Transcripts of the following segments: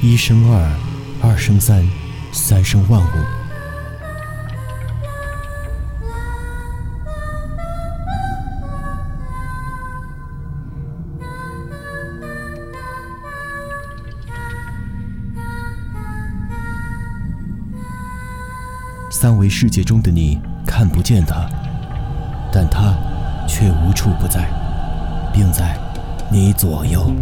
一生二，二生三，三生万物。三维世界中的你看不见他，但他却无处不在，并在你左右。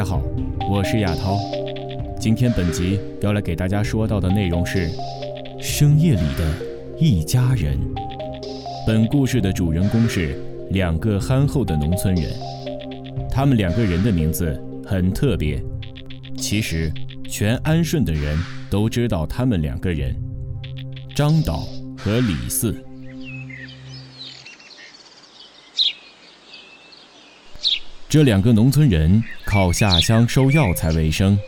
大家好，我是亚涛。今天本集要来给大家说到的内容是深夜里的一家人。本故事的主人公是两个憨厚的农村人，他们两个人的名字很特别。其实，全安顺的人都知道他们两个人：张导和李四。这两个农村人靠下乡收药材为生，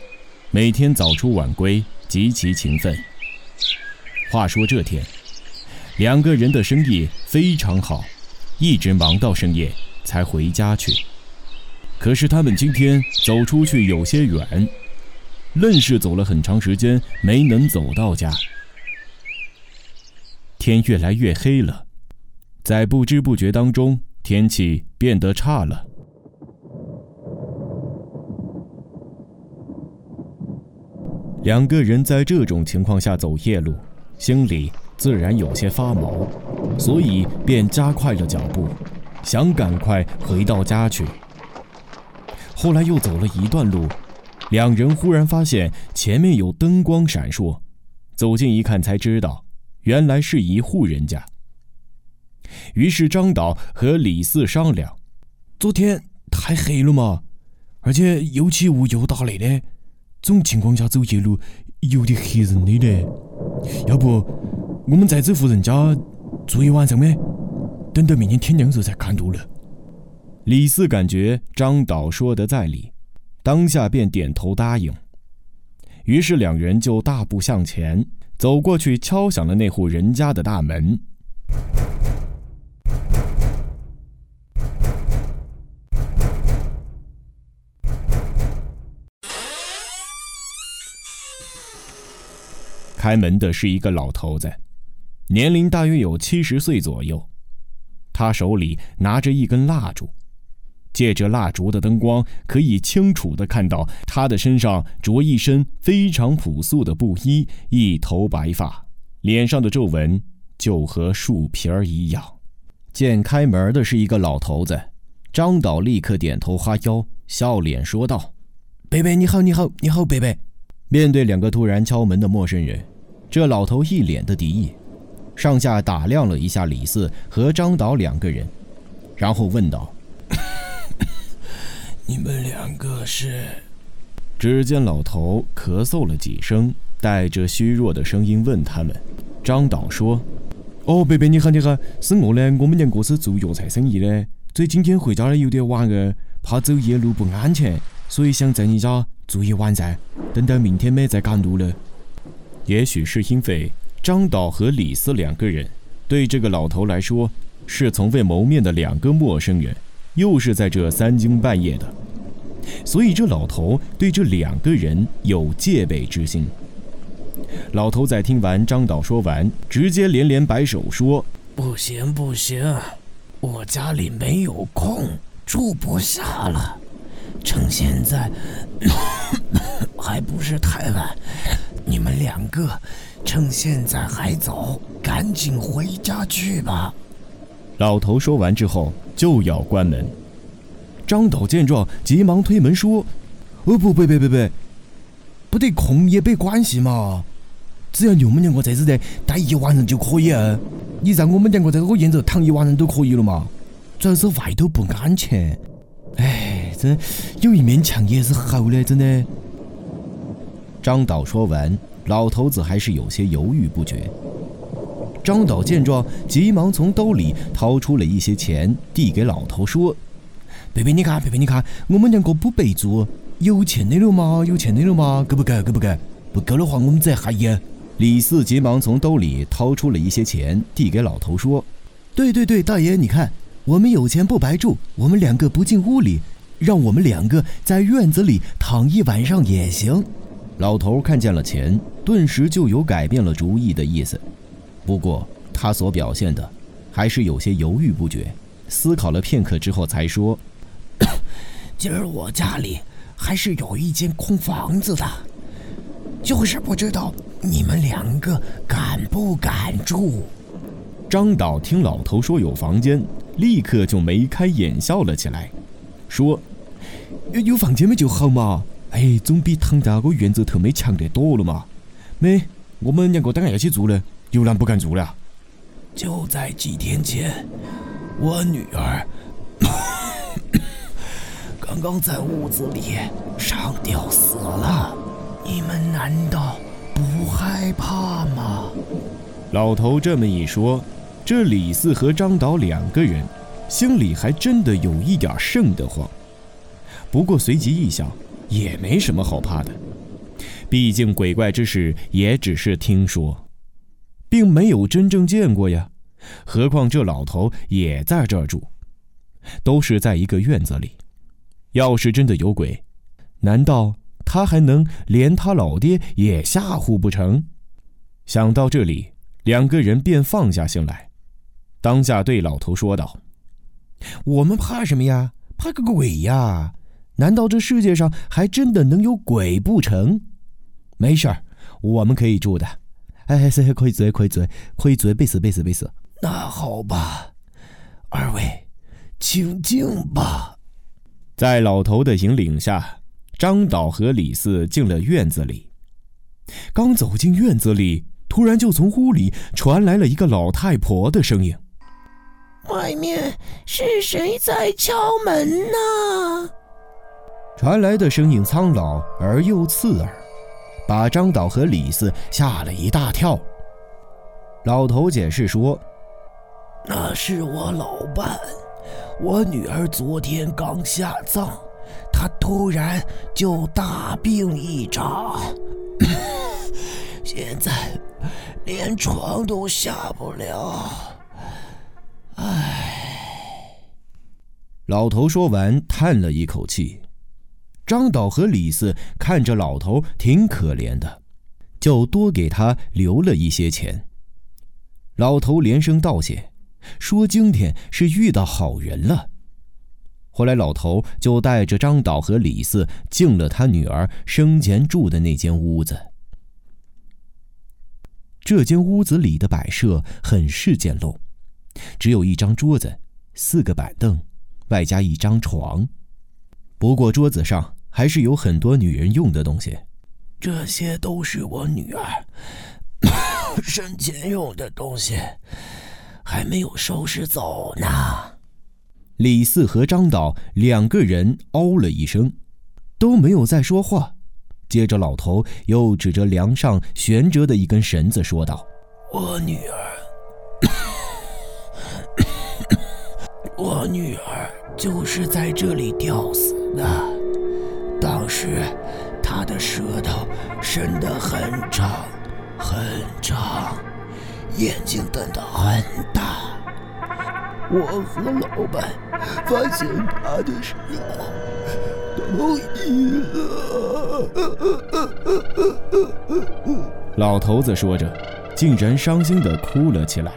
每天早出晚归，极其勤奋。话说这天，两个人的生意非常好，一直忙到深夜才回家去。可是他们今天走出去有些远，愣是走了很长时间没能走到家。天越来越黑了，在不知不觉当中，天气变得差了。两个人在这种情况下走夜路，心里自然有些发毛，所以便加快了脚步，想赶快回到家去。后来又走了一段路，两人忽然发现前面有灯光闪烁，走近一看才知道，原来是一户人家。于是张导和李四商量：昨天太黑了嘛，而且又起雾又打雷的。这种情况下走夜路有点吓人的嘞，要不我们在这户人家住一晚上呗？等到明天天亮时候再看路了。李四感觉张导说的在理，当下便点头答应。于是两人就大步向前走过去，敲响了那户人家的大门。开门的是一个老头子，年龄大约有七十岁左右。他手里拿着一根蜡烛，借着蜡烛的灯光，可以清楚的看到他的身上着一身非常朴素的布衣，一头白发，脸上的皱纹就和树皮儿一样。见开门的是一个老头子，张导立刻点头哈腰，笑脸说道：“贝贝，你好，你好，你好，贝贝。”面对两个突然敲门的陌生人。这老头一脸的敌意，上下打量了一下李四和张导两个人，然后问道：“你们两个是？”只见老头咳嗽了几声，带着虚弱的声音问他们。张导说：“哦，伯伯你好你好，是我呢，我们两个是做药材生意的，这今天回家的有点晚了，怕走夜路不安全，所以想在你家住一晚噻，等到明天没再赶路了。”也许是因为张导和李四两个人对这个老头来说是从未谋面的两个陌生人，又是在这三更半夜的，所以这老头对这两个人有戒备之心。老头在听完张导说完，直接连连摆手说：“不行不行，我家里没有空，住不下了。趁现在 还不是太晚。”你们两个趁现在还早，赶紧回家去吧。老头说完之后就要关门。张导见状，急忙推门说：“哦不，别别别别，不得空也没关系嘛，只要你们两个在这里待一晚上就可以啊。你让我们两个在这个院子躺一晚上都可以了嘛。主要是外头不安全。哎，这有一面墙也是好的，真的。”张导说完，老头子还是有些犹豫不决。张导见状，急忙从兜里掏出了一些钱，递给老头说：“贝贝，你看，贝贝，你看，我们两个不备注，有钱的了吗？有钱的了吗？够不够？够不够？不够的话，我们再还一。李四急忙从兜里掏出了一些钱，递给老头说：“对对对，大爷，你看，我们有钱不白住，我们两个不进屋里，让我们两个在院子里躺一晚上也行。”老头看见了钱，顿时就有改变了主意的意思。不过他所表现的，还是有些犹豫不决。思考了片刻之后，才说：“ 今儿我家里还是有一间空房子的。”就是不知道你们两个敢不敢住。张导听老头说有房间，立刻就眉开眼笑了起来，说：“有有房间嘛就好嘛，哎，总比躺在那个院子头没强得多了嘛。没，我们两个当然要去做了，有难不敢做了。”就在几天前，我女儿 刚刚在屋子里上吊死了。你们难道不害怕吗？老头这么一说，这李四和张导两个人心里还真的有一点瘆得慌。不过随即一想，也没什么好怕的，毕竟鬼怪之事也只是听说，并没有真正见过呀。何况这老头也在这儿住，都是在一个院子里，要是真的有鬼，难道？他还能连他老爹也吓唬不成？想到这里，两个人便放下心来，当下对老头说道：“我们怕什么呀？怕个鬼呀？难道这世界上还真的能有鬼不成？没事儿，我们可以住的。哎，是可以住，可以住，可以住，没事，没事，没事。那好吧，二位，请进吧。”在老头的引领下。张导和李四进了院子里，刚走进院子里，突然就从屋里传来了一个老太婆的声音：“外面是谁在敲门呢？”传来的声音苍老而又刺耳，把张导和李四吓了一大跳。老头解释说：“那是我老伴，我女儿昨天刚下葬。”她突然就大病一场，现在连床都下不了。唉，老头说完，叹了一口气。张导和李四看着老头挺可怜的，就多给他留了一些钱。老头连声道谢，说今天是遇到好人了。后来，老头就带着张导和李四进了他女儿生前住的那间屋子。这间屋子里的摆设很是简陋，只有一张桌子、四个板凳，外加一张床。不过桌子上还是有很多女人用的东西。这些都是我女儿 生前用的东西，还没有收拾走呢。李四和张导两个人哦了一声，都没有再说话。接着，老头又指着梁上悬着的一根绳子说道：“我女儿，我女儿就是在这里吊死的。当时，他的舌头伸得很长，很长，眼睛瞪得很大。”我和老板发现他的时候，都晕了。老头子说着，竟然伤心的哭了起来。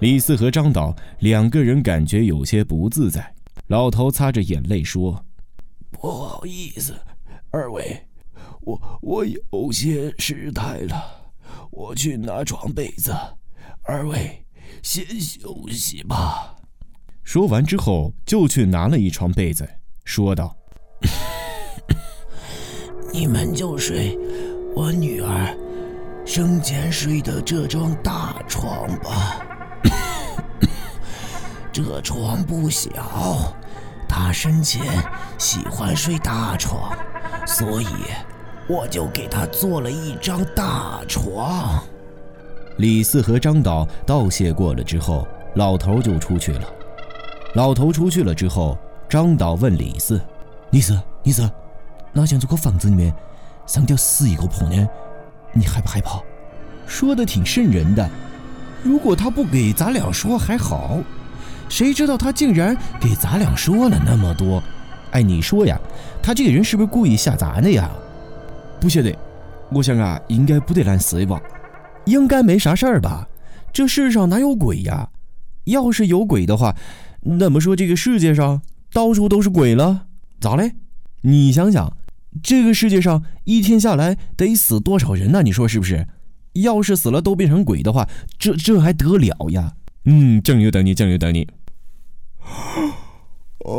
李四和张导两个人感觉有些不自在。老头擦着眼泪说：“不好意思，二位，我我有些失态了，我去拿床被子，二位。”先休息吧。说完之后，就去拿了一床被子，说道：“你们就睡我女儿生前睡的这张大床吧。这床不小，他生前喜欢睡大床，所以我就给他做了一张大床。”李四和张导道谢过了之后，老头就出去了。老头出去了之后，张导问李四：“李四，李四，哪像这个房子里面上吊死一个婆娘？你害不害怕？说的挺瘆人的。如果他不给咱俩说还好，谁知道他竟然给咱俩说了那么多。哎，你说呀，他这个人是不是故意吓咱的呀？不晓得，我想啊，应该不得难事吧？应该没啥事儿吧？这世上哪有鬼呀？要是有鬼的话，那么说这个世界上到处都是鬼了？咋嘞？你想想，这个世界上一天下来得死多少人呢？你说是不是？要是死了都变成鬼的话，这这还得了呀？嗯，酱油等你，酱油等你。哎，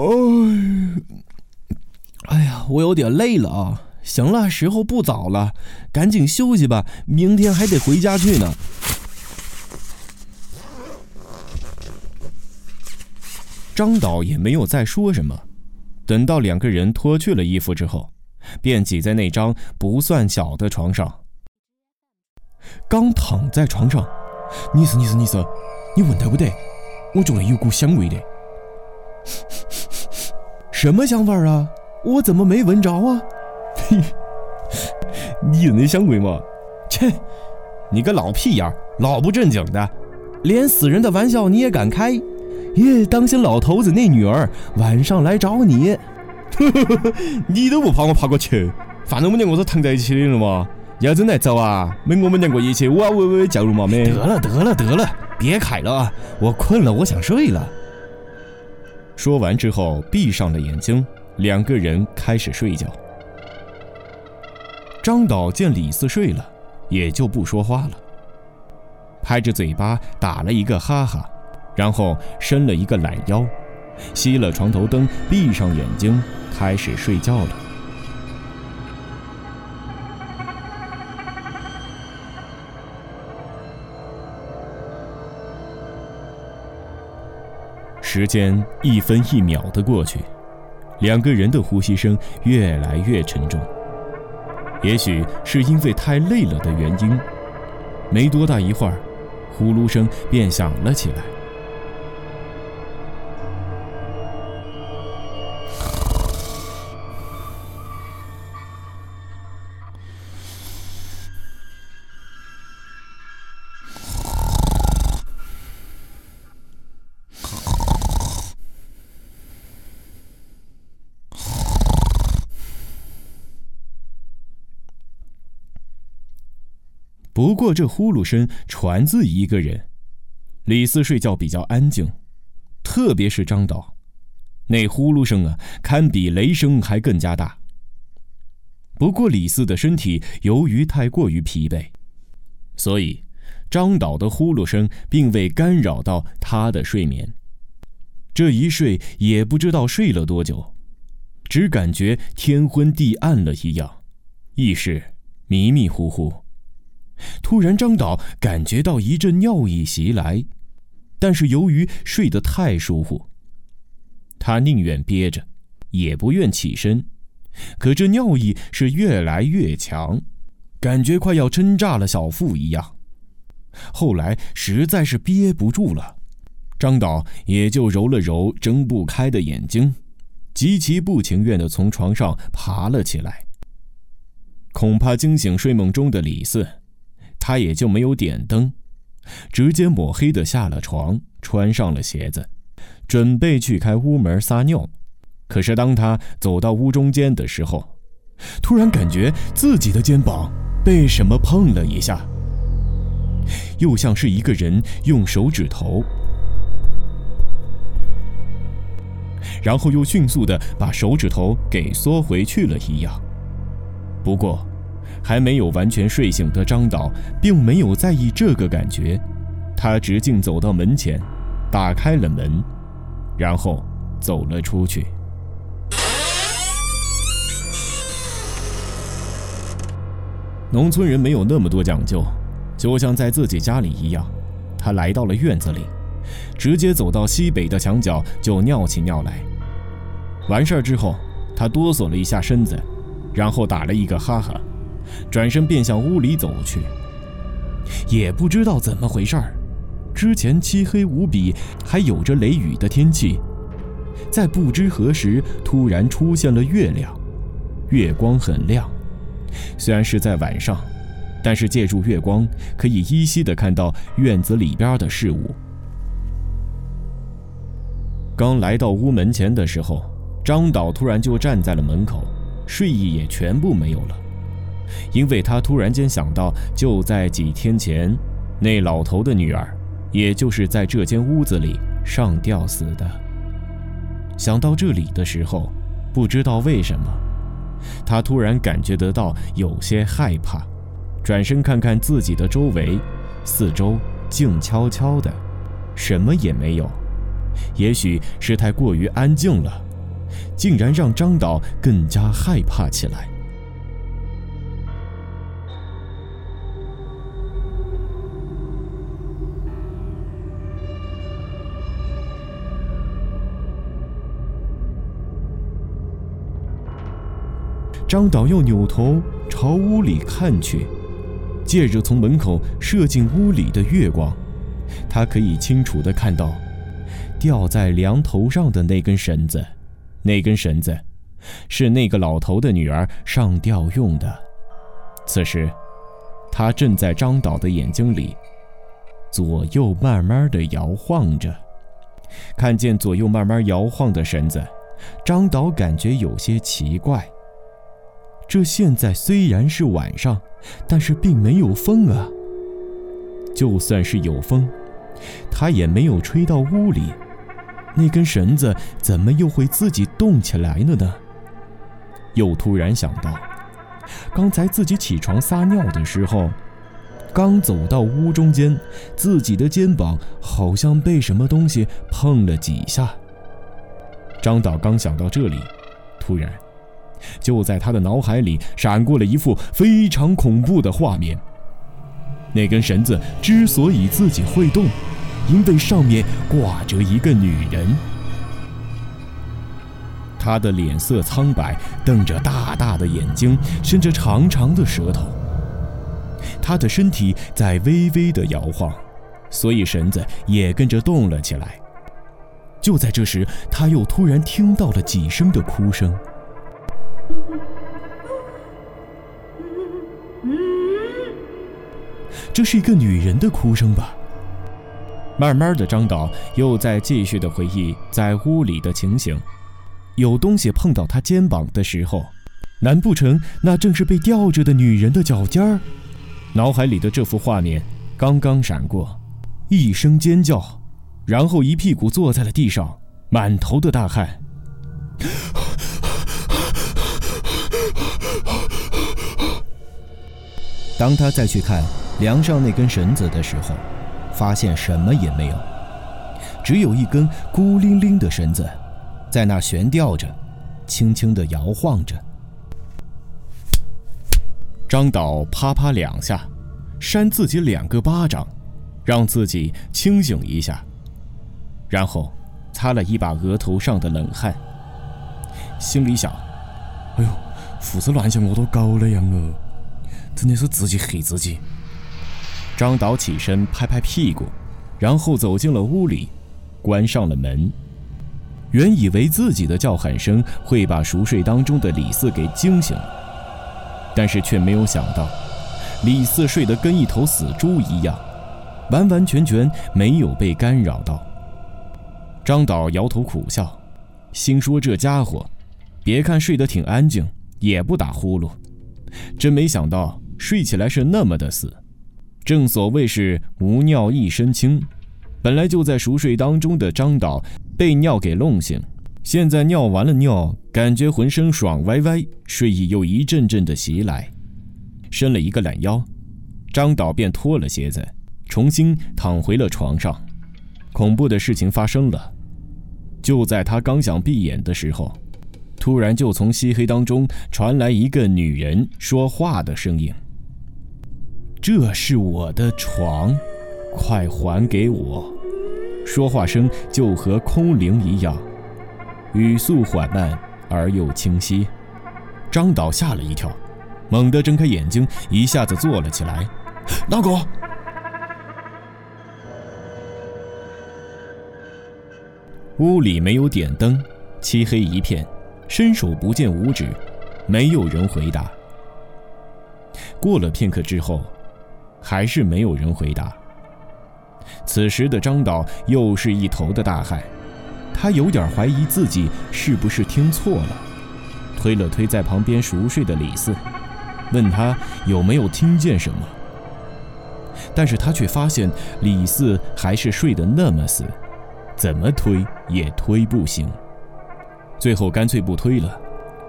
哎呀，我有点累了啊。行了，时候不早了，赶紧休息吧，明天还得回家去呢。张导也没有再说什么，等到两个人脱去了衣服之后，便挤在那张不算小的床上。刚躺在床上，你是你是你是，你闻到不得？我觉得有股香味的。什么香味啊？我怎么没闻着啊？你有那香味吗？切，你个老屁眼，老不正经的，连死人的玩笑你也敢开？耶，当心老头子那女儿晚上来找你。你都不怕我爬过去？反正我们两个是躺在一起的了嘛。要真来找啊，没我们两个一起哇喂喂叫嘛没？得了得了得了，别开了，我困了，我想睡了。说完之后，闭上了眼睛，两个人开始睡觉。张导见李四睡了，也就不说话了，拍着嘴巴打了一个哈哈，然后伸了一个懒腰，熄了床头灯，闭上眼睛，开始睡觉了。时间一分一秒的过去，两个人的呼吸声越来越沉重。也许是因为太累了的原因，没多大一会儿，呼噜声便响了起来。这呼噜声传自一个人，李四睡觉比较安静，特别是张导，那呼噜声啊，堪比雷声还更加大。不过李四的身体由于太过于疲惫，所以张导的呼噜声并未干扰到他的睡眠。这一睡也不知道睡了多久，只感觉天昏地暗了一样，意识迷迷糊糊。突然，张导感觉到一阵尿意袭来，但是由于睡得太舒服，他宁愿憋着，也不愿起身。可这尿意是越来越强，感觉快要撑炸了小腹一样。后来实在是憋不住了，张导也就揉了揉睁不开的眼睛，极其不情愿地从床上爬了起来，恐怕惊醒睡梦中的李四。他也就没有点灯，直接抹黑的下了床，穿上了鞋子，准备去开屋门撒尿。可是当他走到屋中间的时候，突然感觉自己的肩膀被什么碰了一下，又像是一个人用手指头，然后又迅速的把手指头给缩回去了一样。不过。还没有完全睡醒的张导，并没有在意这个感觉，他直径走到门前，打开了门，然后走了出去。农村人没有那么多讲究，就像在自己家里一样，他来到了院子里，直接走到西北的墙角就尿起尿来。完事儿之后，他哆嗦了一下身子，然后打了一个哈哈。转身便向屋里走去，也不知道怎么回事儿。之前漆黑无比，还有着雷雨的天气，在不知何时突然出现了月亮，月光很亮。虽然是在晚上，但是借助月光，可以依稀的看到院子里边的事物。刚来到屋门前的时候，张导突然就站在了门口，睡意也全部没有了，因为他突然间想到，就在几天前，那老头的女儿，也就是在这间屋子里上吊死的。想到这里的时候，不知道为什么，他突然感觉得到有些害怕。转身看看自己的周围，四周静悄悄的，什么也没有。也许是太过于安静了，竟然让张导更加害怕起来。张导又扭头朝屋里看去。借着从门口射进屋里的月光，他可以清楚地看到，吊在梁头上的那根绳子，那根绳子，是那个老头的女儿上吊用的。此时，他正在张导的眼睛里，左右慢慢地摇晃着。看见左右慢慢摇晃的绳子，张导感觉有些奇怪。这现在虽然是晚上，但是并没有风啊。就算是有风，它也没有吹到屋里。那根绳子怎么又会自己动起来了呢？又突然想到，刚才自己起床撒尿的时候，刚走到屋中间，自己的肩膀好像被什么东西碰了几下。张导刚想到这里，突然。就在他的脑海里闪过了一幅非常恐怖的画面。那根绳子之所以自己会动，因为上面挂着一个女人。她的脸色苍白，瞪着大大的眼睛，伸着长长的舌头。她的身体在微微的摇晃，所以绳子也跟着动了起来。就在这时，他又突然听到了几声的哭声。这是一个女人的哭声吧？慢慢的，张导又在继续的回忆在屋里的情形。有东西碰到他肩膀的时候，难不成那正是被吊着的女人的脚尖儿？脑海里的这幅画面刚刚闪过，一声尖叫，然后一屁股坐在了地上，满头的大汗。当他再去看。梁上那根绳子的时候，发现什么也没有，只有一根孤零零的绳子，在那悬吊着，轻轻地摇晃着。张导啪啪两下，扇自己两个巴掌，让自己清醒一下，然后擦了一把额头上的冷汗，心里想：“哎呦，胡思乱想，我都搞了样哦，真的是自己黑自己。”张导起身拍拍屁股，然后走进了屋里，关上了门。原以为自己的叫喊声会把熟睡当中的李四给惊醒，但是却没有想到，李四睡得跟一头死猪一样，完完全全没有被干扰到。张导摇头苦笑，心说这家伙，别看睡得挺安静，也不打呼噜，真没想到睡起来是那么的死。正所谓是无尿一身轻，本来就在熟睡当中的张导被尿给弄醒，现在尿完了尿，感觉浑身爽歪歪，睡意又一阵阵的袭来，伸了一个懒腰，张导便脱了鞋子，重新躺回了床上。恐怖的事情发生了，就在他刚想闭眼的时候，突然就从漆黑当中传来一个女人说话的声音。这是我的床，快还给我！说话声就和空灵一样，语速缓慢而又清晰。张导吓了一跳，猛地睁开眼睛，一下子坐了起来。老狗！屋里没有点灯，漆黑一片，伸手不见五指，没有人回答。过了片刻之后，还是没有人回答。此时的张导又是一头的大汗，他有点怀疑自己是不是听错了，推了推在旁边熟睡的李四，问他有没有听见什么。但是他却发现李四还是睡得那么死，怎么推也推不醒。最后干脆不推了，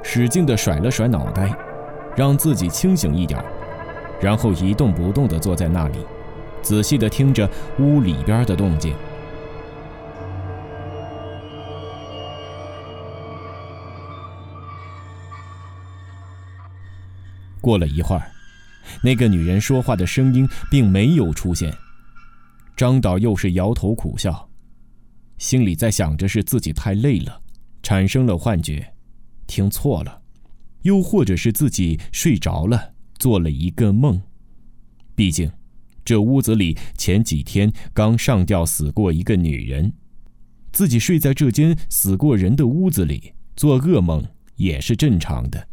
使劲地甩了甩脑袋，让自己清醒一点，然后一动不动地坐在那里，仔细地听着屋里边的动静。过了一会儿。那个女人说话的声音并没有出现，张导又是摇头苦笑，心里在想着是自己太累了，产生了幻觉，听错了，又或者是自己睡着了，做了一个梦。毕竟，这屋子里前几天刚上吊死过一个女人，自己睡在这间死过人的屋子里做噩梦也是正常的。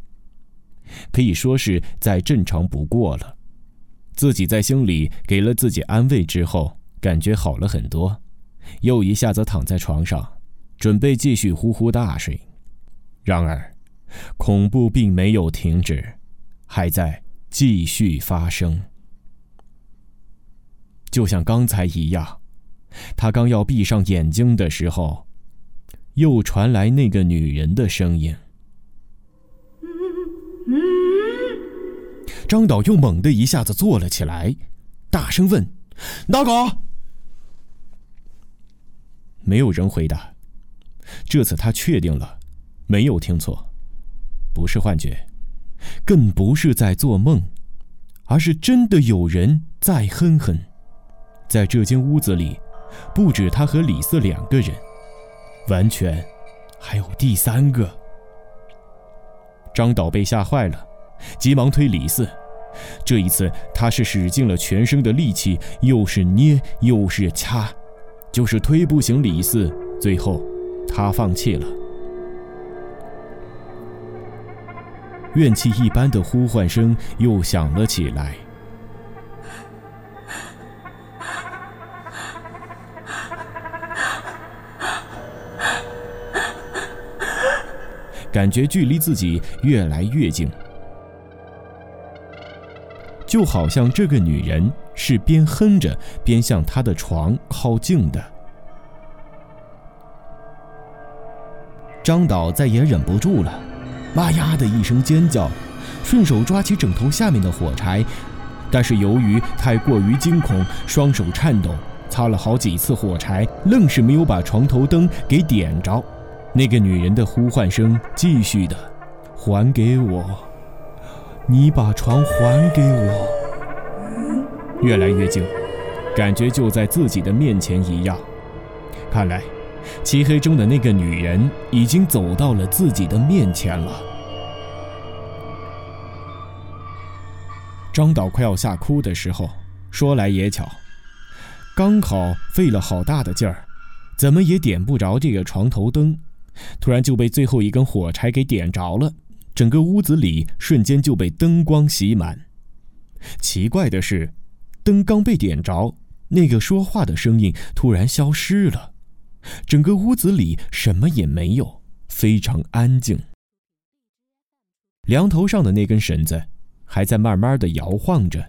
可以说是再正常不过了。自己在心里给了自己安慰之后，感觉好了很多，又一下子躺在床上，准备继续呼呼大睡。然而，恐怖并没有停止，还在继续发生。就像刚才一样，他刚要闭上眼睛的时候，又传来那个女人的声音。张导又猛地一下子坐了起来，大声问：“哪个？”没有人回答。这次他确定了，没有听错，不是幻觉，更不是在做梦，而是真的有人在哼哼。在这间屋子里，不止他和李四两个人，完全还有第三个。张导被吓坏了。急忙推李四，这一次他是使尽了全身的力气，又是捏又是掐，就是推不醒李四。最后，他放弃了。怨气一般的呼唤声又响了起来，感觉距离自己越来越近。就好像这个女人是边哼着边向他的床靠近的。张导再也忍不住了，哇呀的一声尖叫，顺手抓起枕头下面的火柴，但是由于太过于惊恐，双手颤抖，擦了好几次火柴，愣是没有把床头灯给点着。那个女人的呼唤声继续的：“还给我。”你把床还给我。越来越近，感觉就在自己的面前一样。看来，漆黑中的那个女人已经走到了自己的面前了。张导快要吓哭的时候，说来也巧，刚好费了好大的劲儿，怎么也点不着这个床头灯，突然就被最后一根火柴给点着了。整个屋子里瞬间就被灯光洗满。奇怪的是，灯刚被点着，那个说话的声音突然消失了，整个屋子里什么也没有，非常安静。梁头上的那根绳子还在慢慢的摇晃着。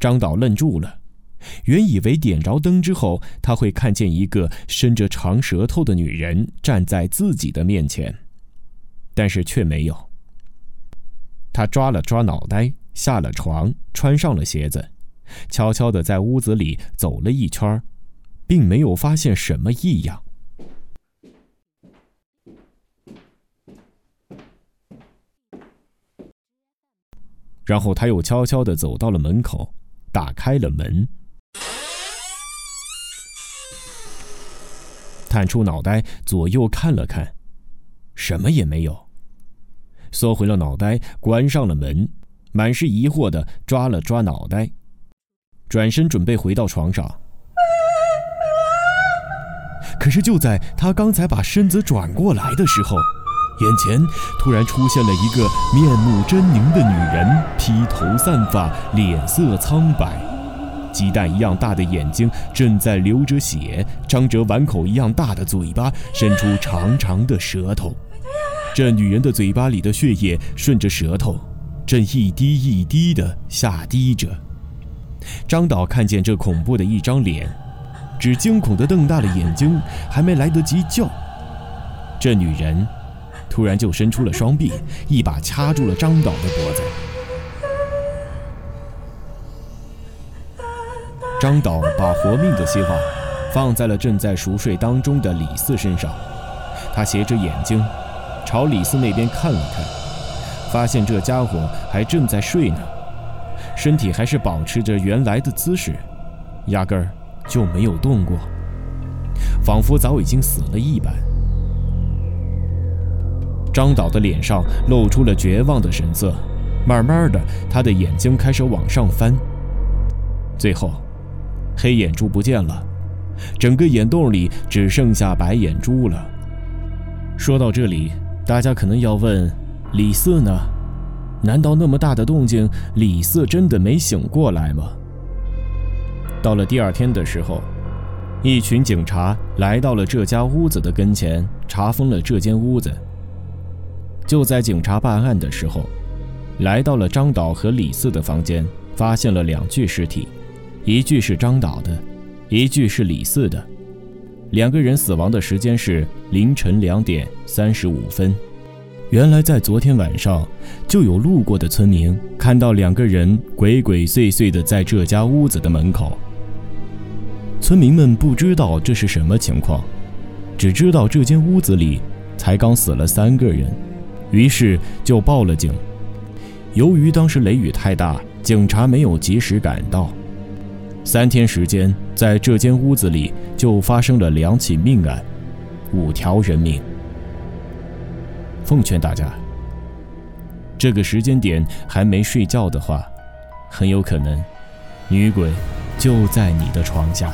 张导愣住了，原以为点着灯之后，他会看见一个伸着长舌头的女人站在自己的面前。但是却没有。他抓了抓脑袋，下了床，穿上了鞋子，悄悄地在屋子里走了一圈，并没有发现什么异样。然后他又悄悄地走到了门口，打开了门，探出脑袋左右看了看，什么也没有。缩回了脑袋，关上了门，满是疑惑的抓了抓脑袋，转身准备回到床上。可是就在他刚才把身子转过来的时候，眼前突然出现了一个面目狰狞的女人，披头散发，脸色苍白，鸡蛋一样大的眼睛正在流着血，张着碗口一样大的嘴巴，伸出长长的舌头。这女人的嘴巴里的血液顺着舌头，正一滴一滴的下滴着。张导看见这恐怖的一张脸，只惊恐地瞪大了眼睛，还没来得及叫，这女人。突然就伸出了双臂，一把掐住了张导的脖子。张导把活命的希望放在了正在熟睡当中的李四身上，他斜着眼睛朝李四那边看了看，发现这家伙还正在睡呢，身体还是保持着原来的姿势，压根儿就没有动过，仿佛早已经死了一般。张导的脸上露出了绝望的神色，慢慢的，他的眼睛开始往上翻。最后，黑眼珠不见了，整个眼洞里只剩下白眼珠了。说到这里，大家可能要问：李四呢？难道那么大的动静，李四真的没醒过来吗？到了第二天的时候，一群警察来到了这家屋子的跟前，查封了这间屋子。就在警察办案的时候，来到了张导和李四的房间，发现了两具尸体，一具是张导的，一具是李四的。两个人死亡的时间是凌晨两点三十五分。原来在昨天晚上，就有路过的村民看到两个人鬼鬼祟祟的在这家屋子的门口。村民们不知道这是什么情况，只知道这间屋子里才刚死了三个人。于是就报了警。由于当时雷雨太大，警察没有及时赶到。三天时间，在这间屋子里就发生了两起命案，五条人命。奉劝大家，这个时间点还没睡觉的话，很有可能，女鬼就在你的床下。